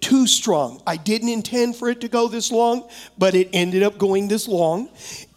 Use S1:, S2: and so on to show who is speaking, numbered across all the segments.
S1: Two Strong. I didn't intend for it to go this long, but it ended up going this long.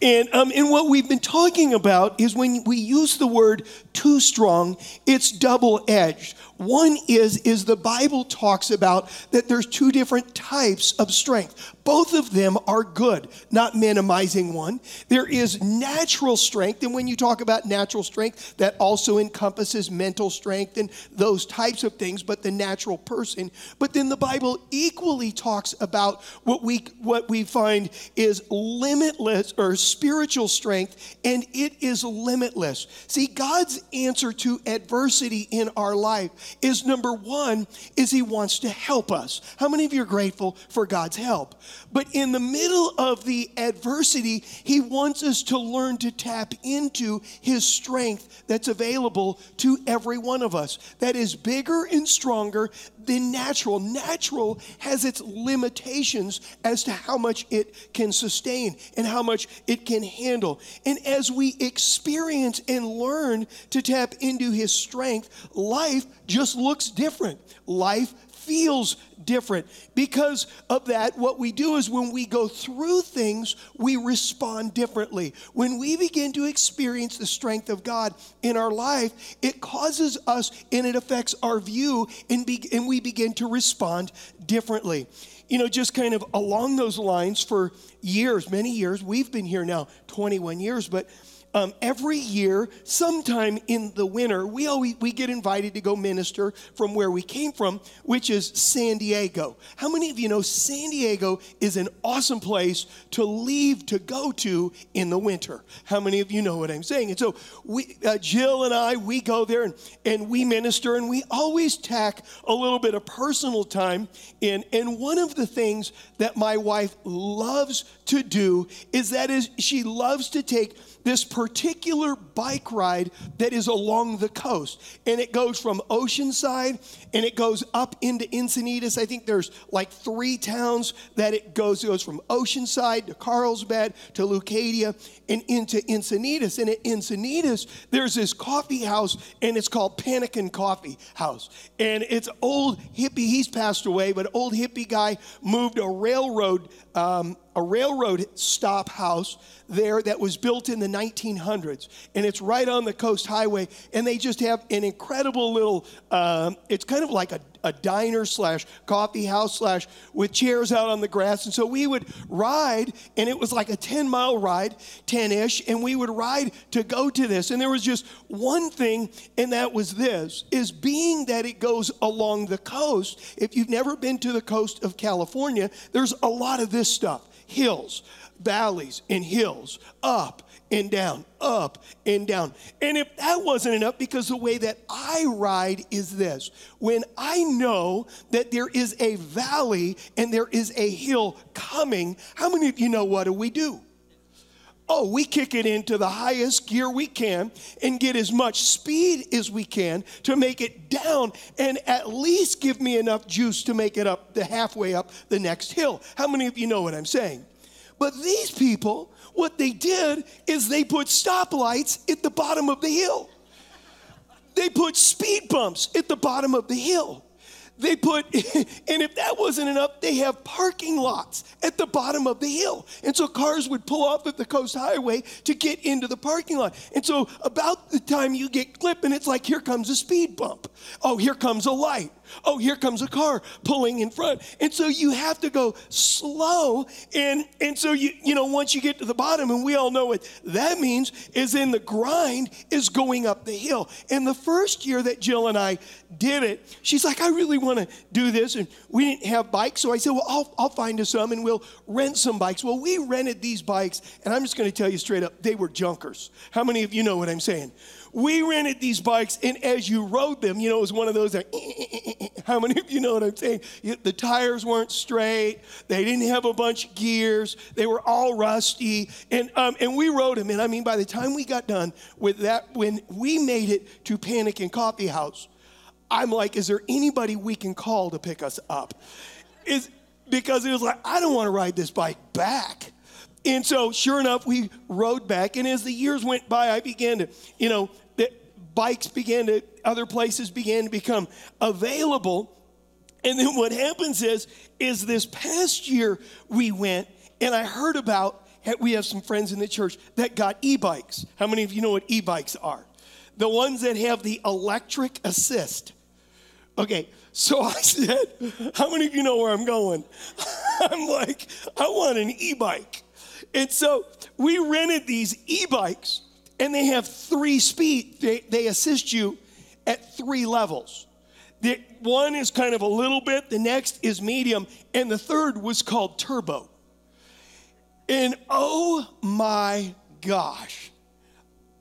S1: And, um, and what we've been talking about is when we use the word too strong, it's double edged. One is, is the Bible talks about that there's two different types of strength. Both of them are good, not minimizing one. There is natural strength, and when you talk about natural strength, that also encompasses mental strength and those types of things, but the natural person. But then the Bible equally talks about what we what we find is limitless or spiritual strength, and it is limitless. See, God's answer to adversity in our life is number one, is He wants to help us. How many of you are grateful for God's help? But in the middle of the adversity, He wants us to learn to tap into His strength that's available to every one of us. That is bigger and stronger than natural. Natural has its limitations as to how much it can sustain and how much it can handle. And as we experience and learn to tap into His strength, life just looks different. Life feels different. Because of that, what we do is when we go through things, we respond differently. When we begin to experience the strength of God in our life, it causes us and it affects our view, and, be, and we begin to respond differently. You know, just kind of along those lines for years, many years, we've been here now 21 years, but um, every year, sometime in the winter, we always we get invited to go minister from where we came from, which is San Diego. How many of you know San Diego is an awesome place to leave to go to in the winter? How many of you know what I'm saying? And so we, uh, Jill and I, we go there and, and we minister, and we always tack a little bit of personal time in. And one of the things that my wife loves to do is that is she loves to take this particular bike ride that is along the coast. And it goes from Oceanside and it goes up into Encinitas. I think there's like three towns that it goes. It goes from Oceanside to Carlsbad to Leucadia and into Encinitas. And at Encinitas, there's this coffee house and it's called Pannikin Coffee House. And it's old hippie, he's passed away, but old hippie guy moved a railroad um, a railroad stop house there that was built in the 1900s and it's right on the coast highway and they just have an incredible little um, it's kind of like a, a diner slash coffee house slash with chairs out on the grass. And so we would ride and it was like a 10 mile ride 10ish and we would ride to go to this. And there was just one thing and that was this is being that it goes along the coast if you've never been to the coast of california there's a lot of this stuff. Hills, valleys, and hills, up and down, up and down. And if that wasn't enough, because the way that I ride is this when I know that there is a valley and there is a hill coming, how many of you know what do we do? Oh, we kick it into the highest gear we can and get as much speed as we can to make it down and at least give me enough juice to make it up the halfway up the next hill. How many of you know what I'm saying? But these people, what they did is they put stoplights at the bottom of the hill. They put speed bumps at the bottom of the hill. They put, and if that wasn't enough, they have parking lots at the bottom of the hill. And so cars would pull off at the coast highway to get into the parking lot. And so about the time you get clipping, it's like, here comes a speed bump. Oh, here comes a light oh, here comes a car pulling in front. And so you have to go slow. And, and so, you, you know, once you get to the bottom, and we all know what that means, is in the grind is going up the hill. And the first year that Jill and I did it, she's like, I really want to do this. And we didn't have bikes. So I said, well, I'll, I'll find us some and we'll rent some bikes. Well, we rented these bikes, and I'm just going to tell you straight up, they were junkers. How many of you know what I'm saying? We rented these bikes, and as you rode them, you know, it was one of those like, how many of you know what I'm saying? The tires weren't straight, they didn't have a bunch of gears, they were all rusty, and, um, and we rode them. And I mean, by the time we got done with that, when we made it to Pannikin Coffee House, I'm like, is there anybody we can call to pick us up? Is because it was like, I don't want to ride this bike back. And so, sure enough, we rode back. And as the years went by, I began to, you know, the bikes began to, other places began to become available. And then what happens is, is this past year we went and I heard about, we have some friends in the church that got e-bikes. How many of you know what e-bikes are? The ones that have the electric assist. Okay, so I said, How many of you know where I'm going? I'm like, I want an e bike. And so we rented these e bikes, and they have three speed, they, they assist you at three levels. The one is kind of a little bit, the next is medium, and the third was called turbo. And oh my gosh,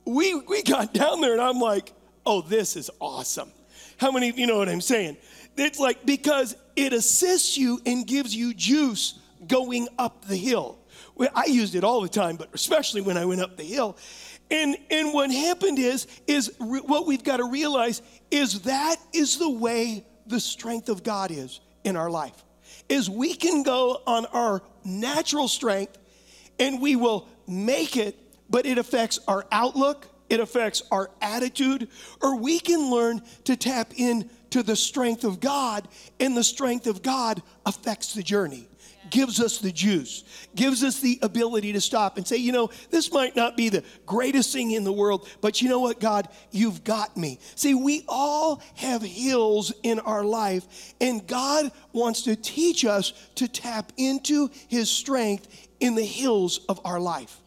S1: we, we got down there, and I'm like, oh, this is awesome. How many of you know what I'm saying? It's like because it assists you and gives you juice going up the hill. I used it all the time, but especially when I went up the hill. And, and what happened is, is re- what we've got to realize is that is the way the strength of God is in our life. Is we can go on our natural strength and we will make it, but it affects our outlook, it affects our attitude, or we can learn to tap into the strength of God, and the strength of God affects the journey gives us the juice, gives us the ability to stop and say, you know, this might not be the greatest thing in the world, but you know what, God, you've got me. See, we all have hills in our life, and God wants to teach us to tap into his strength in the hills of our life.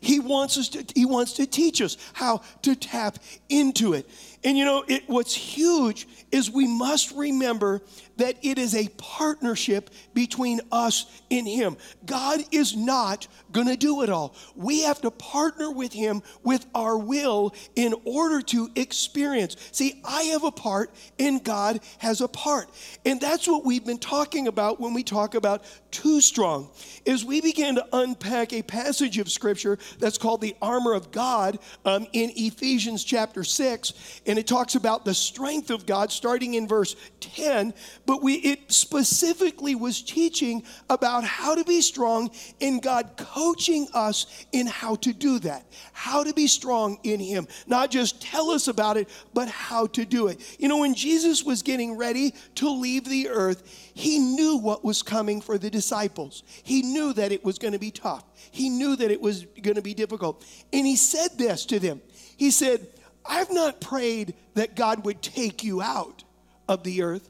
S1: He wants us to, he wants to teach us how to tap into it. And you know, it, what's huge is we must remember that it is a partnership between us and Him. God is not going to do it all. We have to partner with Him with our will in order to experience. See, I have a part and God has a part. And that's what we've been talking about when we talk about too strong. Is we began to unpack a passage of scripture that's called the armor of God um, in Ephesians chapter 6 and it talks about the strength of God starting in verse 10, but we it specifically was teaching about how to be strong and God coaching us in how to do that. How to be strong in him. Not just tell us about it, but how to do it. You know, when Jesus was getting ready to leave the earth, he knew what was coming for the disciples. He knew that it was going to be tough. He knew that it was going to be difficult. And he said this to them. He said, I've not prayed that God would take you out of the earth,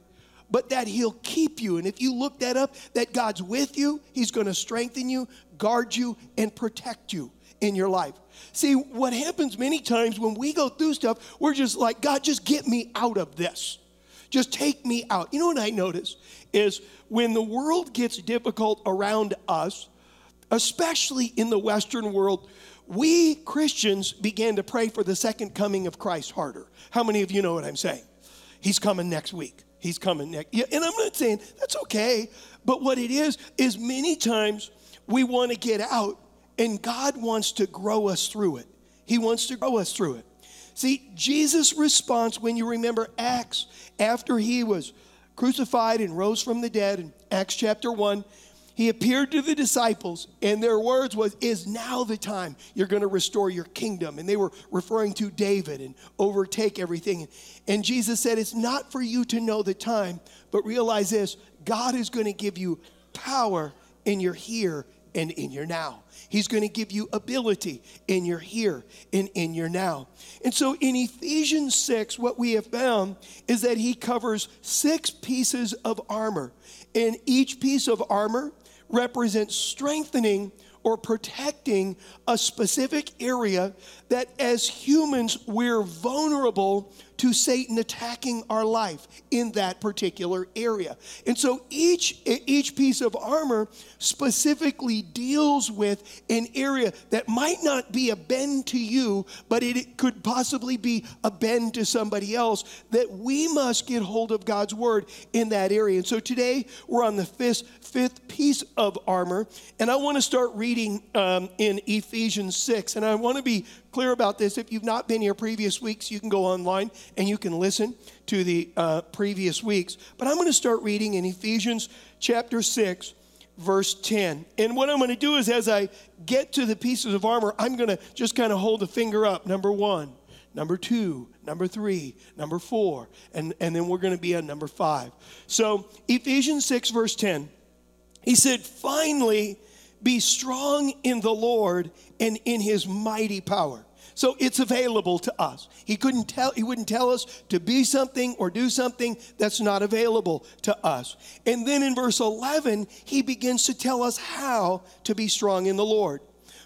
S1: but that He'll keep you. And if you look that up, that God's with you, He's going to strengthen you, guard you, and protect you in your life. See, what happens many times when we go through stuff, we're just like, God, just get me out of this. Just take me out. You know what I notice is when the world gets difficult around us, especially in the Western world, we Christians began to pray for the second coming of Christ harder. How many of you know what I'm saying? He's coming next week. He's coming next. Yeah, and I'm not saying that's okay, but what it is is many times we want to get out and God wants to grow us through it. He wants to grow us through it. See, Jesus' response when you remember Acts after he was crucified and rose from the dead in Acts chapter 1, he appeared to the disciples and their words was is now the time you're going to restore your kingdom. And they were referring to david and overtake everything. And jesus said it's not for you to know the time but realize this god is going to give you power in your here and in your now. He's going to give you ability in your here and in your now. And so in ephesians 6 what we have found is that he covers six pieces of armor. And each piece of armor represents strengthening or protecting a specific area that as humans we're vulnerable to Satan attacking our life in that particular area. And so each, each piece of armor specifically deals with an area that might not be a bend to you, but it could possibly be a bend to somebody else that we must get hold of God's word in that area. And so today we're on the fifth, fifth piece of armor, and I want to start reading um, in Ephesians 6. And I want to be clear about this. If you've not been here previous weeks, you can go online and you can listen to the uh, previous weeks. But I'm going to start reading in Ephesians chapter 6, verse 10. And what I'm going to do is, as I get to the pieces of armor, I'm going to just kind of hold a finger up. Number one, number two, number three, number four, and, and then we're going to be on number five. So, Ephesians 6, verse 10, he said, Finally, be strong in the Lord and in his mighty power. So it's available to us. He couldn't tell he wouldn't tell us to be something or do something that's not available to us. And then in verse 11, he begins to tell us how to be strong in the Lord.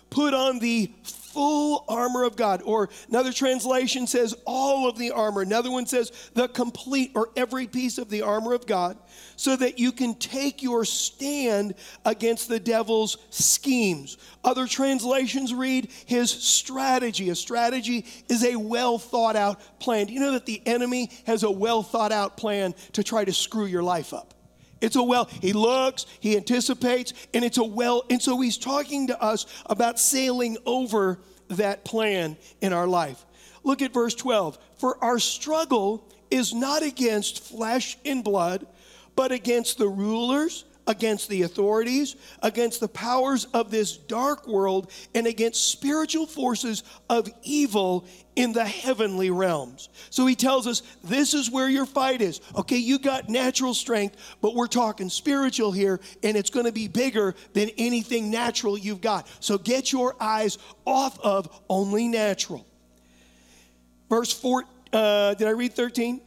S1: Put on the full armor of God. Or another translation says all of the armor. Another one says the complete or every piece of the armor of God so that you can take your stand against the devil's schemes. Other translations read his strategy. A strategy is a well thought out plan. Do you know that the enemy has a well thought out plan to try to screw your life up? It's a well, he looks, he anticipates, and it's a well, and so he's talking to us about sailing over that plan in our life. Look at verse 12. For our struggle is not against flesh and blood, but against the rulers against the authorities, against the powers of this dark world, and against spiritual forces of evil in the heavenly realms. So he tells us this is where your fight is. Okay, you got natural strength, but we're talking spiritual here, and it's going to be bigger than anything natural you've got. So get your eyes off of only natural. Verse 4, uh, did I read 13?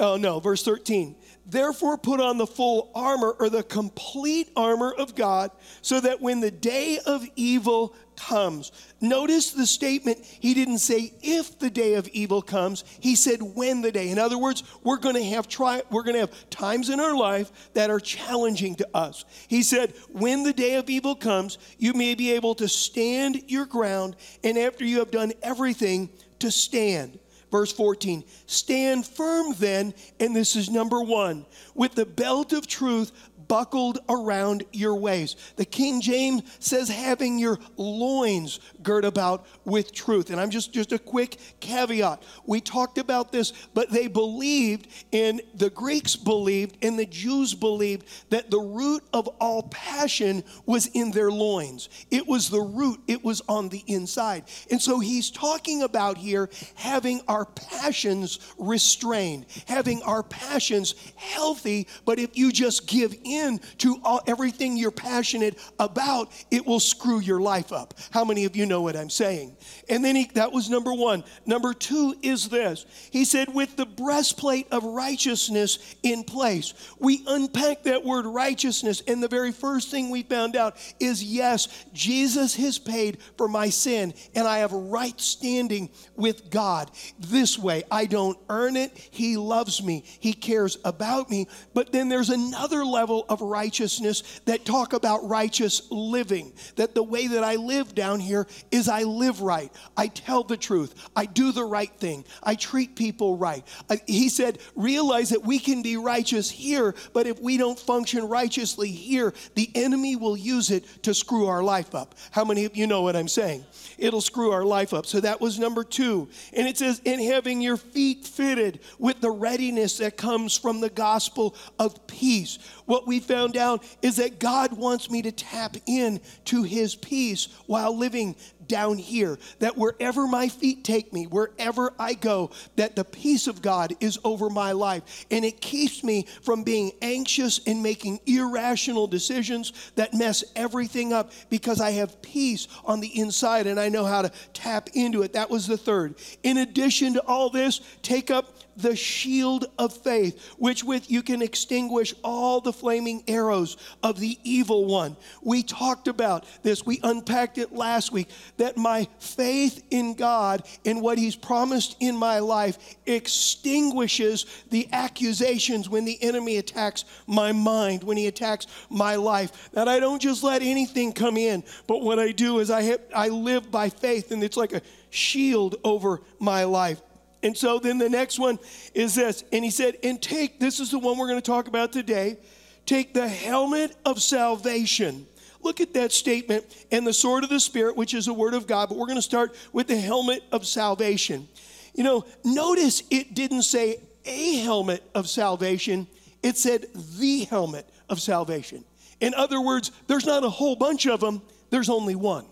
S1: Oh, no, verse 13. Therefore, put on the full armor or the complete armor of God so that when the day of evil comes, notice the statement, he didn't say if the day of evil comes, he said when the day. In other words, we're going to have try, we're going to have times in our life that are challenging to us. He said, when the day of evil comes, you may be able to stand your ground, and after you have done everything, to stand. Verse 14 Stand firm then, and this is number one, with the belt of truth buckled around your waist. The King James says having your loins girt about with truth. And I'm just just a quick caveat. We talked about this, but they believed and the Greeks believed and the Jews believed that the root of all passion was in their loins. It was the root, it was on the inside. And so he's talking about here having our passions restrained, having our passions healthy, but if you just give in in to all, everything you're passionate about, it will screw your life up. How many of you know what I'm saying? And then he, that was number one. Number two is this He said, with the breastplate of righteousness in place. We unpack that word righteousness, and the very first thing we found out is yes, Jesus has paid for my sin, and I have right standing with God. This way, I don't earn it. He loves me, He cares about me. But then there's another level of righteousness that talk about righteous living. That the way that I live down here is I live right. I tell the truth. I do the right thing. I treat people right. he said, realize that we can be righteous here, but if we don't function righteously here, the enemy will use it to screw our life up. How many of you know what I'm saying? It'll screw our life up. So that was number two. And it says, in having your feet fitted with the readiness that comes from the gospel of peace. What we found out is that God wants me to tap in to his peace while living down here. That wherever my feet take me, wherever I go, that the peace of God is over my life. And it keeps me from being anxious and making irrational decisions that mess everything up because I have peace on the inside and I know how to tap into it. That was the third. In addition to all this, take up the shield of faith, which with you can extinguish all the flaming arrows of the evil one. We talked about this, we unpacked it last week that my faith in God and what He's promised in my life extinguishes the accusations when the enemy attacks my mind, when he attacks my life. That I don't just let anything come in, but what I do is I, have, I live by faith, and it's like a shield over my life. And so then the next one is this. And he said, and take, this is the one we're going to talk about today, take the helmet of salvation. Look at that statement, and the sword of the Spirit, which is the word of God, but we're going to start with the helmet of salvation. You know, notice it didn't say a helmet of salvation, it said the helmet of salvation. In other words, there's not a whole bunch of them, there's only one.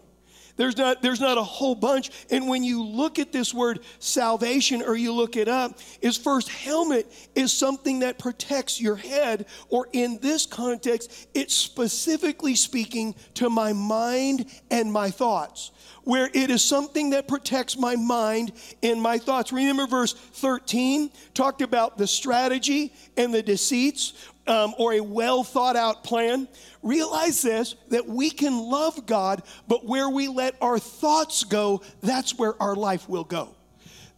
S1: There's not, there's not a whole bunch. And when you look at this word salvation or you look it up, is first helmet is something that protects your head, or in this context, it's specifically speaking to my mind and my thoughts where it is something that protects my mind and my thoughts. Remember, verse 13 talked about the strategy and the deceits um, or a well thought out plan. Realize this that we can love God, but where we let our thoughts go, that's where our life will go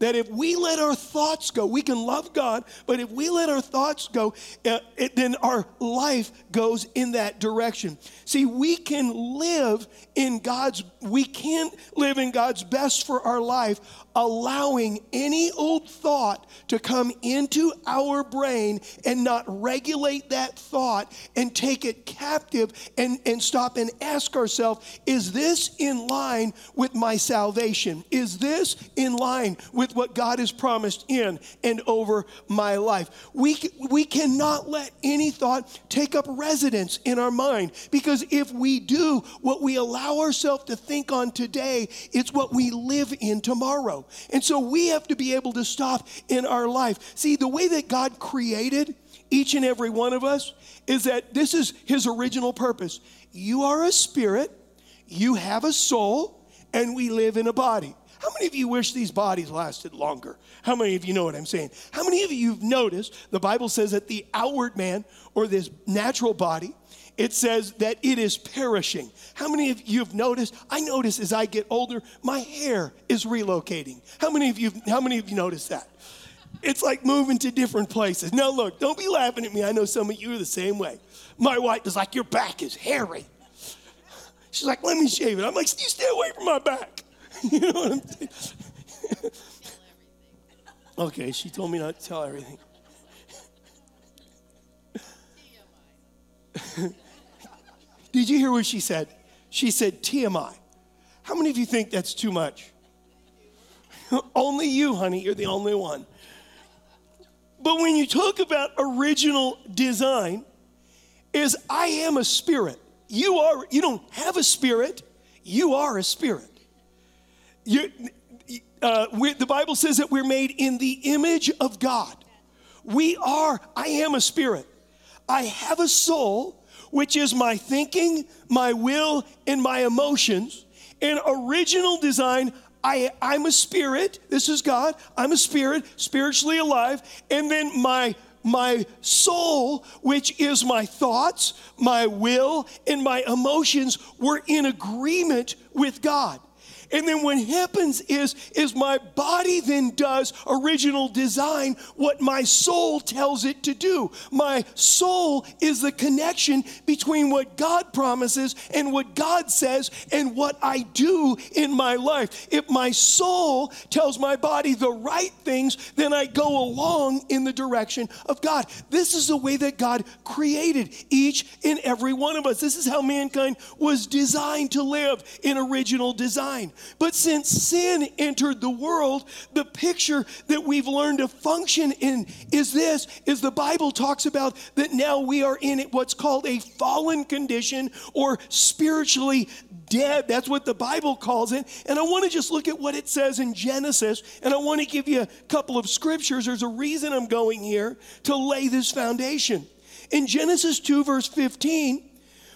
S1: that if we let our thoughts go, we can love God, but if we let our thoughts go, uh, it, then our life goes in that direction. See, we can live in God's, we can't live in God's best for our life allowing any old thought to come into our brain and not regulate that thought and take it captive and, and stop and ask ourselves is this in line with my salvation? Is this in line with what God has promised in and over my life? We, we cannot let any thought take up residence in our mind because if we do, what we allow ourselves to think on today, it's what we live in tomorrow. And so we have to be able to stop in our life. See, the way that God created each and every one of us is that this is his original purpose. You are a spirit, you have a soul, and we live in a body. How many of you wish these bodies lasted longer? How many of you know what I'm saying? How many of you have noticed the Bible says that the outward man or this natural body it says that it is perishing. How many of you have noticed? I notice as I get older, my hair is relocating. How many of you how many of you noticed that? It's like moving to different places. Now look, don't be laughing at me. I know some of you are the same way. My wife is like, Your back is hairy. She's like, Let me shave it. I'm like, You stay away from my back. you know what I'm saying? okay, she told me not to tell everything. Did you hear what she said? She said TMI. How many of you think that's too much? only you, honey, you're the only one. But when you talk about original design, is I am a spirit. You are you don't have a spirit, you are a spirit. You, uh, the Bible says that we're made in the image of God. We are, I am a spirit. I have a soul which is my thinking, my will, and my emotions. In original design, I, I'm a spirit. This is God. I'm a spirit, spiritually alive. And then my my soul, which is my thoughts, my will, and my emotions, were in agreement with God. And then what happens is, is my body then does original design what my soul tells it to do. My soul is the connection between what God promises and what God says and what I do in my life. If my soul tells my body the right things, then I go along in the direction of God. This is the way that God created each and every one of us. This is how mankind was designed to live in original design. But since sin entered the world, the picture that we've learned to function in is this is the Bible talks about that now we are in what's called a fallen condition or spiritually dead. That's what the Bible calls it. And I want to just look at what it says in Genesis and I want to give you a couple of scriptures. There's a reason I'm going here to lay this foundation. In Genesis 2 verse 15,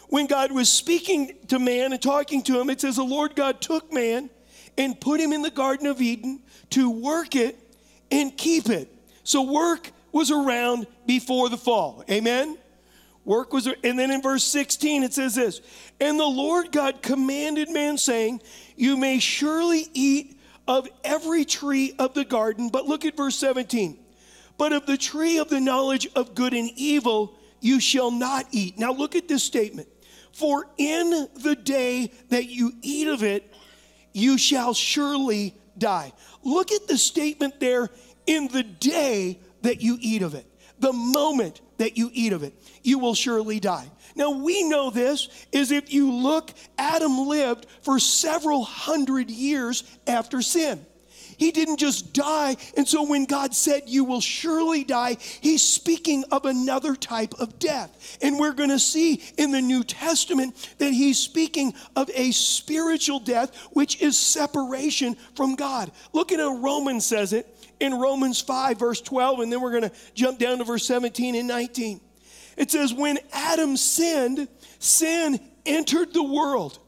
S1: when God was speaking to man and talking to him, it says, The Lord God took man and put him in the Garden of Eden to work it and keep it. So work was around before the fall. Amen? Work was, and then in verse 16 it says this And the Lord God commanded man, saying, You may surely eat of every tree of the garden. But look at verse 17. But of the tree of the knowledge of good and evil you shall not eat. Now look at this statement. For in the day that you eat of it, you shall surely die. Look at the statement there in the day that you eat of it, the moment that you eat of it, you will surely die. Now we know this is if you look, Adam lived for several hundred years after sin. He didn't just die. And so when God said, You will surely die, he's speaking of another type of death. And we're going to see in the New Testament that he's speaking of a spiritual death, which is separation from God. Look at how Romans says it in Romans 5, verse 12, and then we're going to jump down to verse 17 and 19. It says, When Adam sinned, sin entered the world.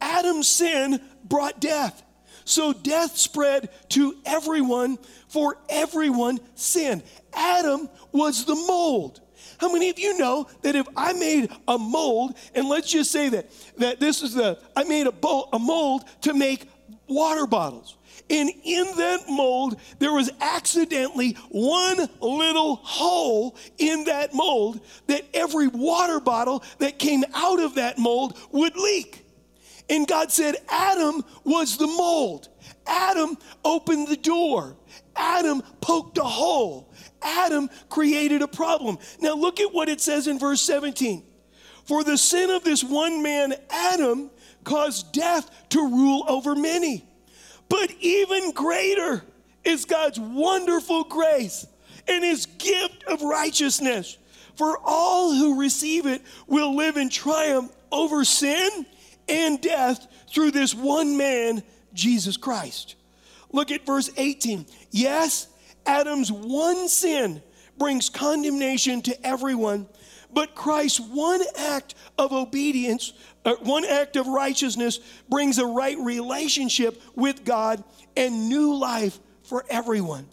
S1: Adam's sin brought death. So death spread to everyone, for everyone sinned. Adam was the mold. How many of you know that if I made a mold, and let's just say that that this is the I made a, bowl, a mold to make water bottles. And in that mold, there was accidentally one little hole in that mold that every water bottle that came out of that mold would leak. And God said, Adam was the mold. Adam opened the door. Adam poked a hole. Adam created a problem. Now look at what it says in verse 17. For the sin of this one man, Adam, caused death to rule over many. But even greater is God's wonderful grace and his gift of righteousness. For all who receive it will live in triumph over sin and death through this one man, Jesus Christ. Look at verse 18. Yes, Adam's one sin brings condemnation to everyone, but Christ's one act of obedience uh, one act of righteousness brings a right relationship with God and new life for everyone.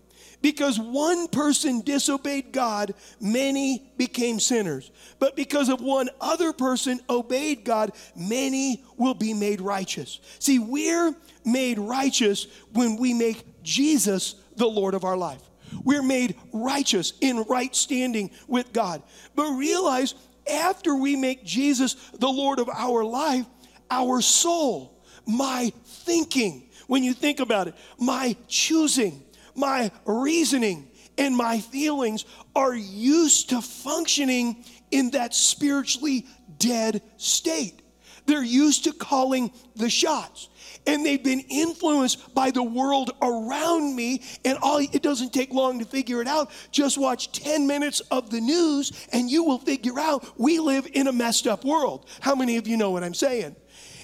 S1: Because one person disobeyed God, many became sinners. But because of one other person obeyed God, many will be made righteous. See, we're made righteous when we make Jesus the Lord of our life. We're made righteous in right standing with God. But realize after we make Jesus the Lord of our life, our soul, my thinking, when you think about it, my choosing, my reasoning, and my feelings are used to functioning in that spiritually dead state. They're used to calling the shots. And they've been influenced by the world around me. And all it doesn't take long to figure it out. Just watch 10 minutes of the news and you will figure out we live in a messed up world. How many of you know what i'm saying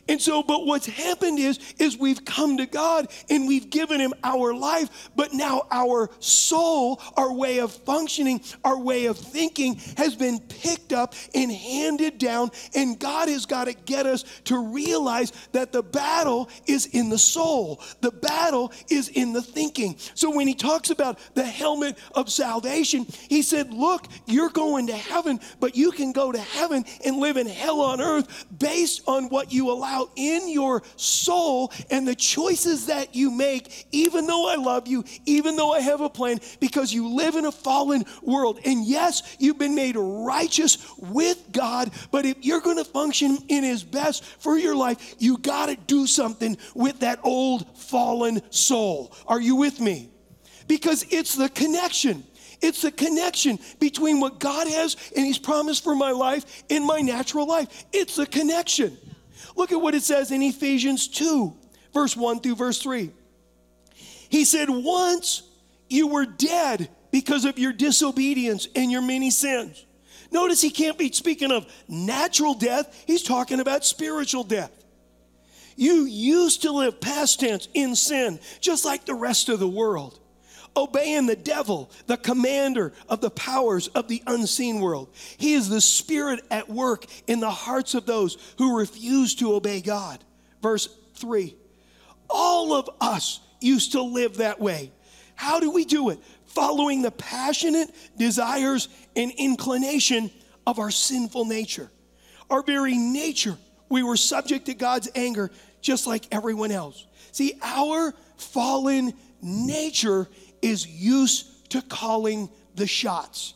S1: and so, but what's happened is, is we've come to God and we've given him our life, but now our soul, our way of functioning, our way of thinking has been picked up and handed down. And God has got to get us to realize that the battle is in the soul. The battle is in the thinking. So when he talks about the helmet of salvation, he said, look, you're going to heaven, but you can go to heaven and live in hell on earth based on what you allow out in your soul and the choices that you make, even though I love you, even though I have a plan, because you live in a fallen world. And yes, you've been made righteous with God, but if you're going to function in His best for your life, you got to do something with that old fallen soul. Are you with me? Because it's the connection. It's the connection between what God has and He's promised for my life in my natural life. It's the connection. Look at what it says in Ephesians 2, verse 1 through verse 3. He said, Once you were dead because of your disobedience and your many sins. Notice he can't be speaking of natural death, he's talking about spiritual death. You used to live past tense in sin, just like the rest of the world obeying the devil, the commander of the powers of the unseen world. He is the spirit at work in the hearts of those who refuse to obey God. Verse 3 All of us used to live that way. How do we do it? following the passionate desires and inclination of our sinful nature. Our very nature, we were subject to God's anger just like everyone else. See, our fallen nature is used to calling the shots.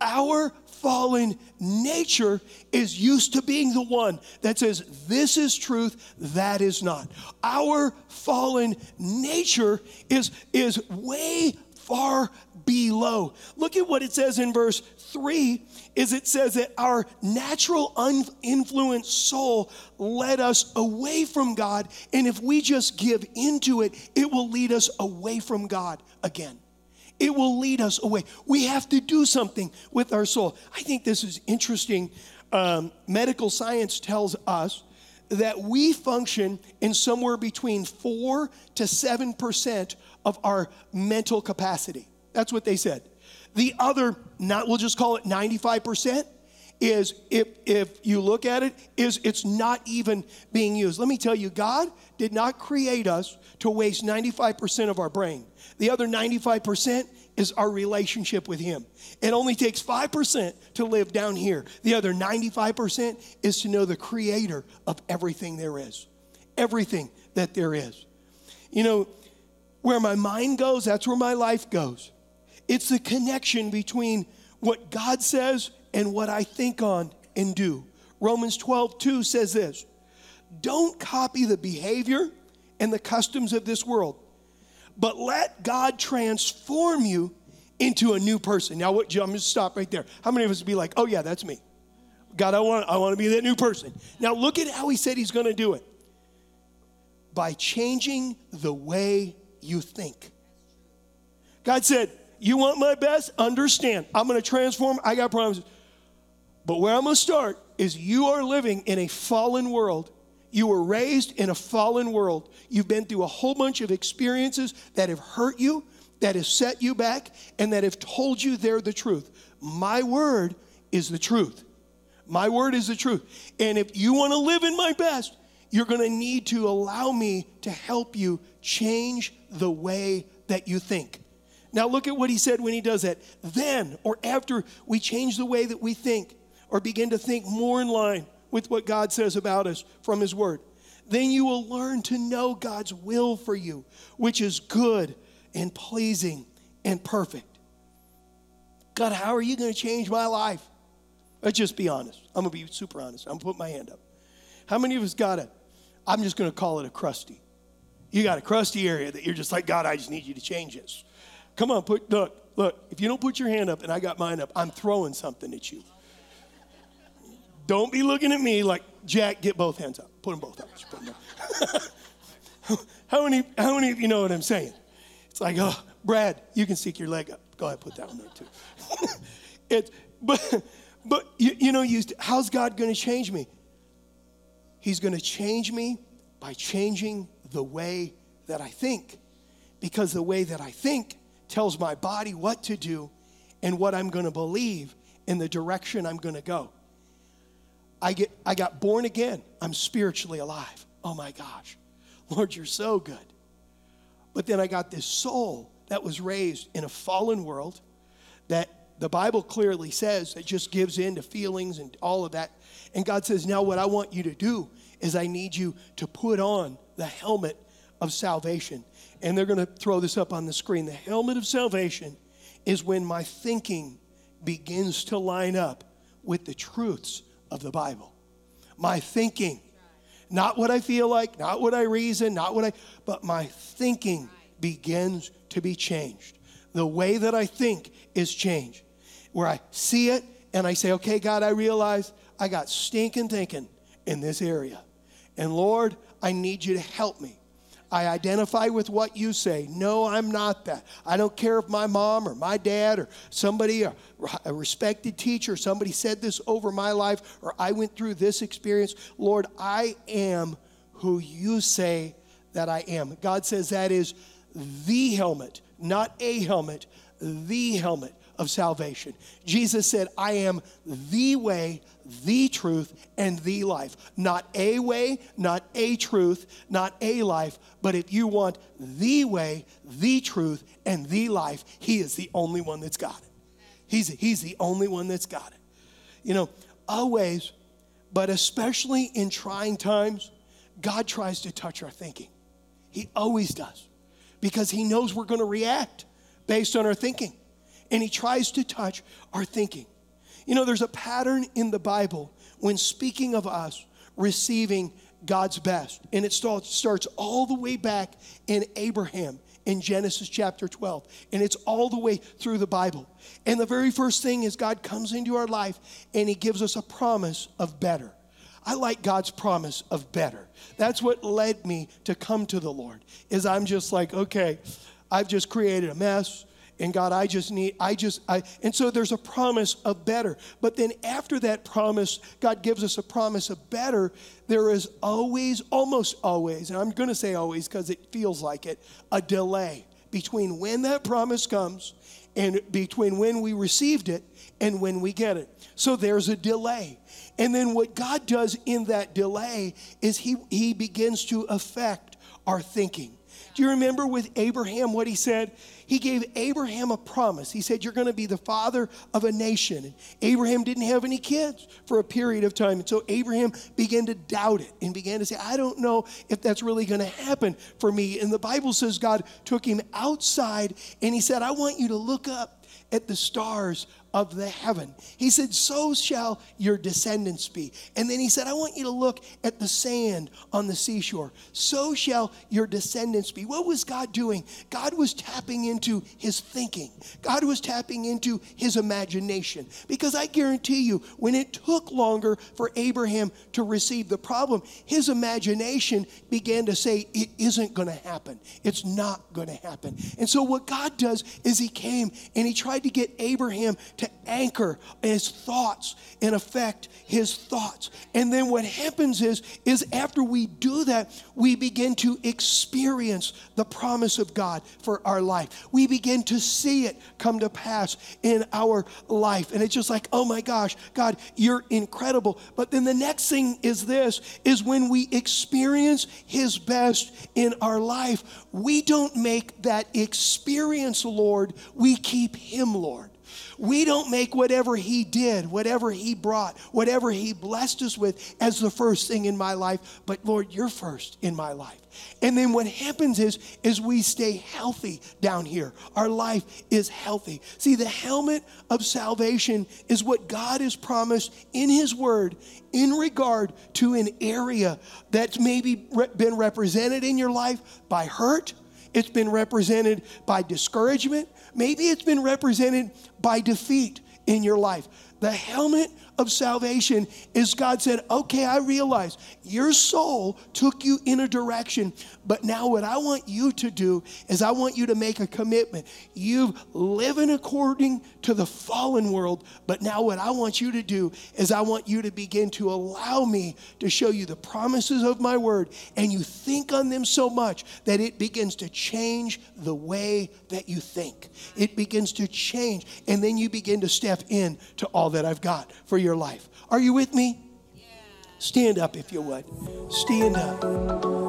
S1: Our fallen nature is used to being the one that says, This is truth, that is not. Our fallen nature is, is way far below. Look at what it says in verse 3 is it says that our natural uninfluenced soul led us away from God and if we just give into it it will lead us away from God again. It will lead us away. We have to do something with our soul. I think this is interesting. Um, medical science tells us that we function in somewhere between 4 to 7% of our mental capacity. That's what they said. The other, not we'll just call it 95%, is if if you look at it, is it's not even being used. Let me tell you, God did not create us to waste 95% of our brain. The other 95% is our relationship with Him. It only takes 5% to live down here. The other 95% is to know the creator of everything there is. Everything that there is. You know, where my mind goes, that's where my life goes. It's the connection between what God says and what I think on and do. Romans 12, 2 says this Don't copy the behavior and the customs of this world, but let God transform you into a new person. Now, what, I'm going to stop right there. How many of us would be like, oh, yeah, that's me? God, I want, I want to be that new person. Now, look at how he said he's going to do it by changing the way you think. God said, You want my best? Understand. I'm going to transform. I got promises. But where I'm going to start is you are living in a fallen world. You were raised in a fallen world. You've been through a whole bunch of experiences that have hurt you, that have set you back, and that have told you they're the truth. My word is the truth. My word is the truth. And if you want to live in my best, you're going to need to allow me to help you change the way that you think. Now, look at what he said when he does that. Then, or after we change the way that we think, or begin to think more in line with what God says about us from his word, then you will learn to know God's will for you, which is good and pleasing and perfect. God, how are you going to change my life? Let's just be honest. I'm going to be super honest. I'm going to put my hand up. How many of us got it? I'm just going to call it a crusty. You got a crusty area that you're just like, God, I just need you to change this. Come on, put look, look. If you don't put your hand up and I got mine up, I'm throwing something at you. Don't be looking at me like Jack. Get both hands up. Put them both up. Put them up. how many? How many of you know what I'm saying? It's like, oh, Brad, you can stick your leg up. Go ahead, put that one there too. it, but, but you, you know, you, how's God going to change me? He's going to change me by changing the way that I think. Because the way that I think tells my body what to do and what I'm going to believe in the direction I'm going to go. I, get, I got born again. I'm spiritually alive. Oh my gosh. Lord, you're so good. But then I got this soul that was raised in a fallen world that the Bible clearly says it just gives in to feelings and all of that and God says, Now, what I want you to do is I need you to put on the helmet of salvation. And they're going to throw this up on the screen. The helmet of salvation is when my thinking begins to line up with the truths of the Bible. My thinking, not what I feel like, not what I reason, not what I, but my thinking begins to be changed. The way that I think is changed. Where I see it and I say, okay, God, I realize I got stinking thinking in this area. And Lord, I need you to help me. I identify with what you say. No, I'm not that. I don't care if my mom or my dad or somebody, a, a respected teacher, somebody said this over my life or I went through this experience. Lord, I am who you say that I am. God says that is the helmet, not a helmet, the helmet of salvation. Jesus said, I am the way, the truth, and the life. Not a way, not a truth, not a life, but if you want the way, the truth, and the life, He is the only one that's got it. He's, he's the only one that's got it. You know, always, but especially in trying times, God tries to touch our thinking. He always does because He knows we're going to react based on our thinking. And He tries to touch our thinking. You know, there's a pattern in the Bible when speaking of us receiving God's best. And it starts all the way back in Abraham in Genesis chapter 12. And it's all the way through the Bible. And the very first thing is God comes into our life and He gives us a promise of better. I like God's promise of better. That's what led me to come to the Lord. Is I'm just like, okay, I've just created a mess and God, I just need, I just, I, and so there's a promise of better. But then after that promise, God gives us a promise of better. There is always, almost always, and I'm going to say always because it feels like it, a delay between when that promise comes and between when we received it and when we get it. So there's a delay. And then what God does in that delay is he, he begins to affect our thinking. Do you remember with Abraham what he said? He gave Abraham a promise. He said, You're going to be the father of a nation. And Abraham didn't have any kids for a period of time. And so Abraham began to doubt it and began to say, I don't know if that's really going to happen for me. And the Bible says God took him outside and he said, I want you to look up at the stars of the heaven. He said, So shall your descendants be. And then he said, I want you to look at the sand on the seashore. So shall your descendants be. What was God doing? God was tapping into his thinking, God was tapping into his imagination. Because I guarantee you, when it took longer for Abraham to receive the problem, his imagination began to say, It isn't going to happen. It's not going to happen. And so what God does is he came and he tried to get Abraham to anchor his thoughts and affect his thoughts. And then what happens is is after we do that, we begin to experience the promise of God for our life. We begin to see it come to pass in our life. And it's just like, "Oh my gosh, God, you're incredible." But then the next thing is this is when we experience his best in our life, we don't make that experience, Lord, we keep him, Lord. We don't make whatever He did, whatever He brought, whatever He blessed us with as the first thing in my life, but Lord, you're first in my life. And then what happens is, is we stay healthy down here. Our life is healthy. See, the helmet of salvation is what God has promised in His Word in regard to an area that's maybe been represented in your life by hurt, it's been represented by discouragement. Maybe it's been represented by defeat in your life. The helmet of salvation is God said, okay, I realize your soul took you in a direction, but now what I want you to do is I want you to make a commitment. You've living according to the fallen world, but now what I want you to do is I want you to begin to allow me to show you the promises of my word, and you think on them so much that it begins to change the way that you think. It begins to change, and then you begin to step in to all that I've got for your life. Are you with me? Stand up if you would. Stand up.